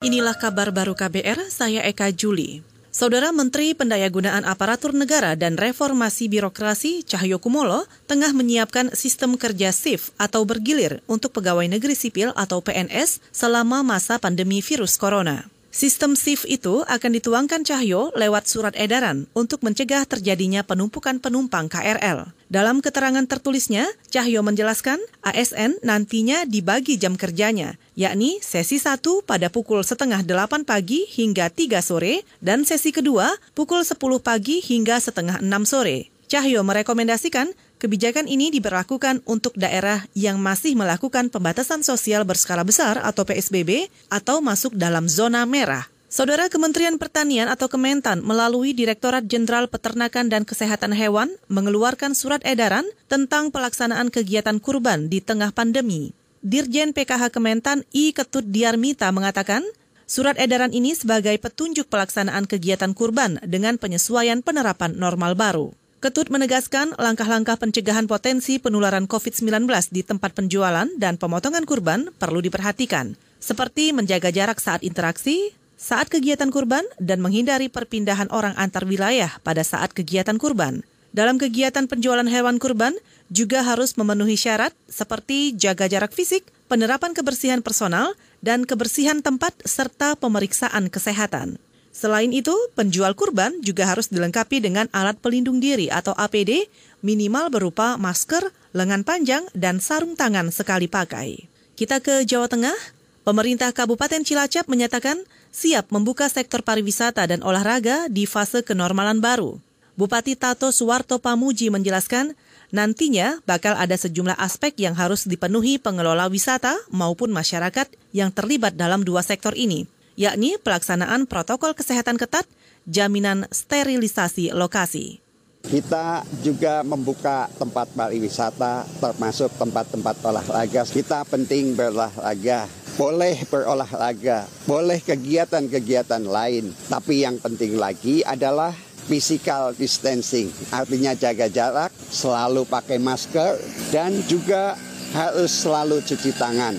Inilah kabar baru KBR, saya Eka Juli. Saudara Menteri Pendayagunaan Aparatur Negara dan Reformasi Birokrasi Cahyo Kumolo tengah menyiapkan sistem kerja shift atau bergilir untuk pegawai negeri sipil atau PNS selama masa pandemi virus corona. Sistem shift itu akan dituangkan Cahyo lewat surat edaran untuk mencegah terjadinya penumpukan penumpang KRL. Dalam keterangan tertulisnya, Cahyo menjelaskan ASN nantinya dibagi jam kerjanya, yakni sesi 1 pada pukul setengah 8 pagi hingga 3 sore, dan sesi kedua pukul 10 pagi hingga setengah 6 sore. Cahyo merekomendasikan kebijakan ini diberlakukan untuk daerah yang masih melakukan pembatasan sosial berskala besar atau PSBB atau masuk dalam zona merah. Saudara Kementerian Pertanian atau Kementan melalui Direktorat Jenderal Peternakan dan Kesehatan Hewan mengeluarkan surat edaran tentang pelaksanaan kegiatan kurban di tengah pandemi. Dirjen PKH Kementan I Ketut Diarmita mengatakan, surat edaran ini sebagai petunjuk pelaksanaan kegiatan kurban dengan penyesuaian penerapan normal baru. Ketut menegaskan langkah-langkah pencegahan potensi penularan COVID-19 di tempat penjualan dan pemotongan kurban perlu diperhatikan, seperti menjaga jarak saat interaksi, saat kegiatan kurban, dan menghindari perpindahan orang antar wilayah pada saat kegiatan kurban. Dalam kegiatan penjualan hewan kurban juga harus memenuhi syarat seperti jaga jarak fisik, penerapan kebersihan personal, dan kebersihan tempat serta pemeriksaan kesehatan. Selain itu, penjual kurban juga harus dilengkapi dengan alat pelindung diri atau APD minimal berupa masker, lengan panjang, dan sarung tangan sekali pakai. Kita ke Jawa Tengah. Pemerintah Kabupaten Cilacap menyatakan siap membuka sektor pariwisata dan olahraga di fase kenormalan baru. Bupati Tato Suwarto Pamuji menjelaskan, nantinya bakal ada sejumlah aspek yang harus dipenuhi pengelola wisata maupun masyarakat yang terlibat dalam dua sektor ini yakni pelaksanaan protokol kesehatan ketat, jaminan sterilisasi lokasi. Kita juga membuka tempat pariwisata termasuk tempat-tempat olahraga. Kita penting berolahraga, boleh berolahraga, boleh kegiatan-kegiatan lain. Tapi yang penting lagi adalah physical distancing, artinya jaga jarak, selalu pakai masker, dan juga harus selalu cuci tangan.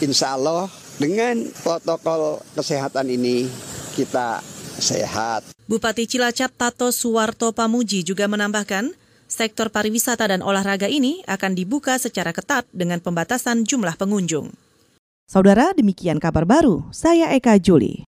Insya Allah dengan protokol kesehatan ini kita sehat. Bupati Cilacap Tato Suwarto Pamuji juga menambahkan, sektor pariwisata dan olahraga ini akan dibuka secara ketat dengan pembatasan jumlah pengunjung. Saudara, demikian kabar baru. Saya Eka Juli.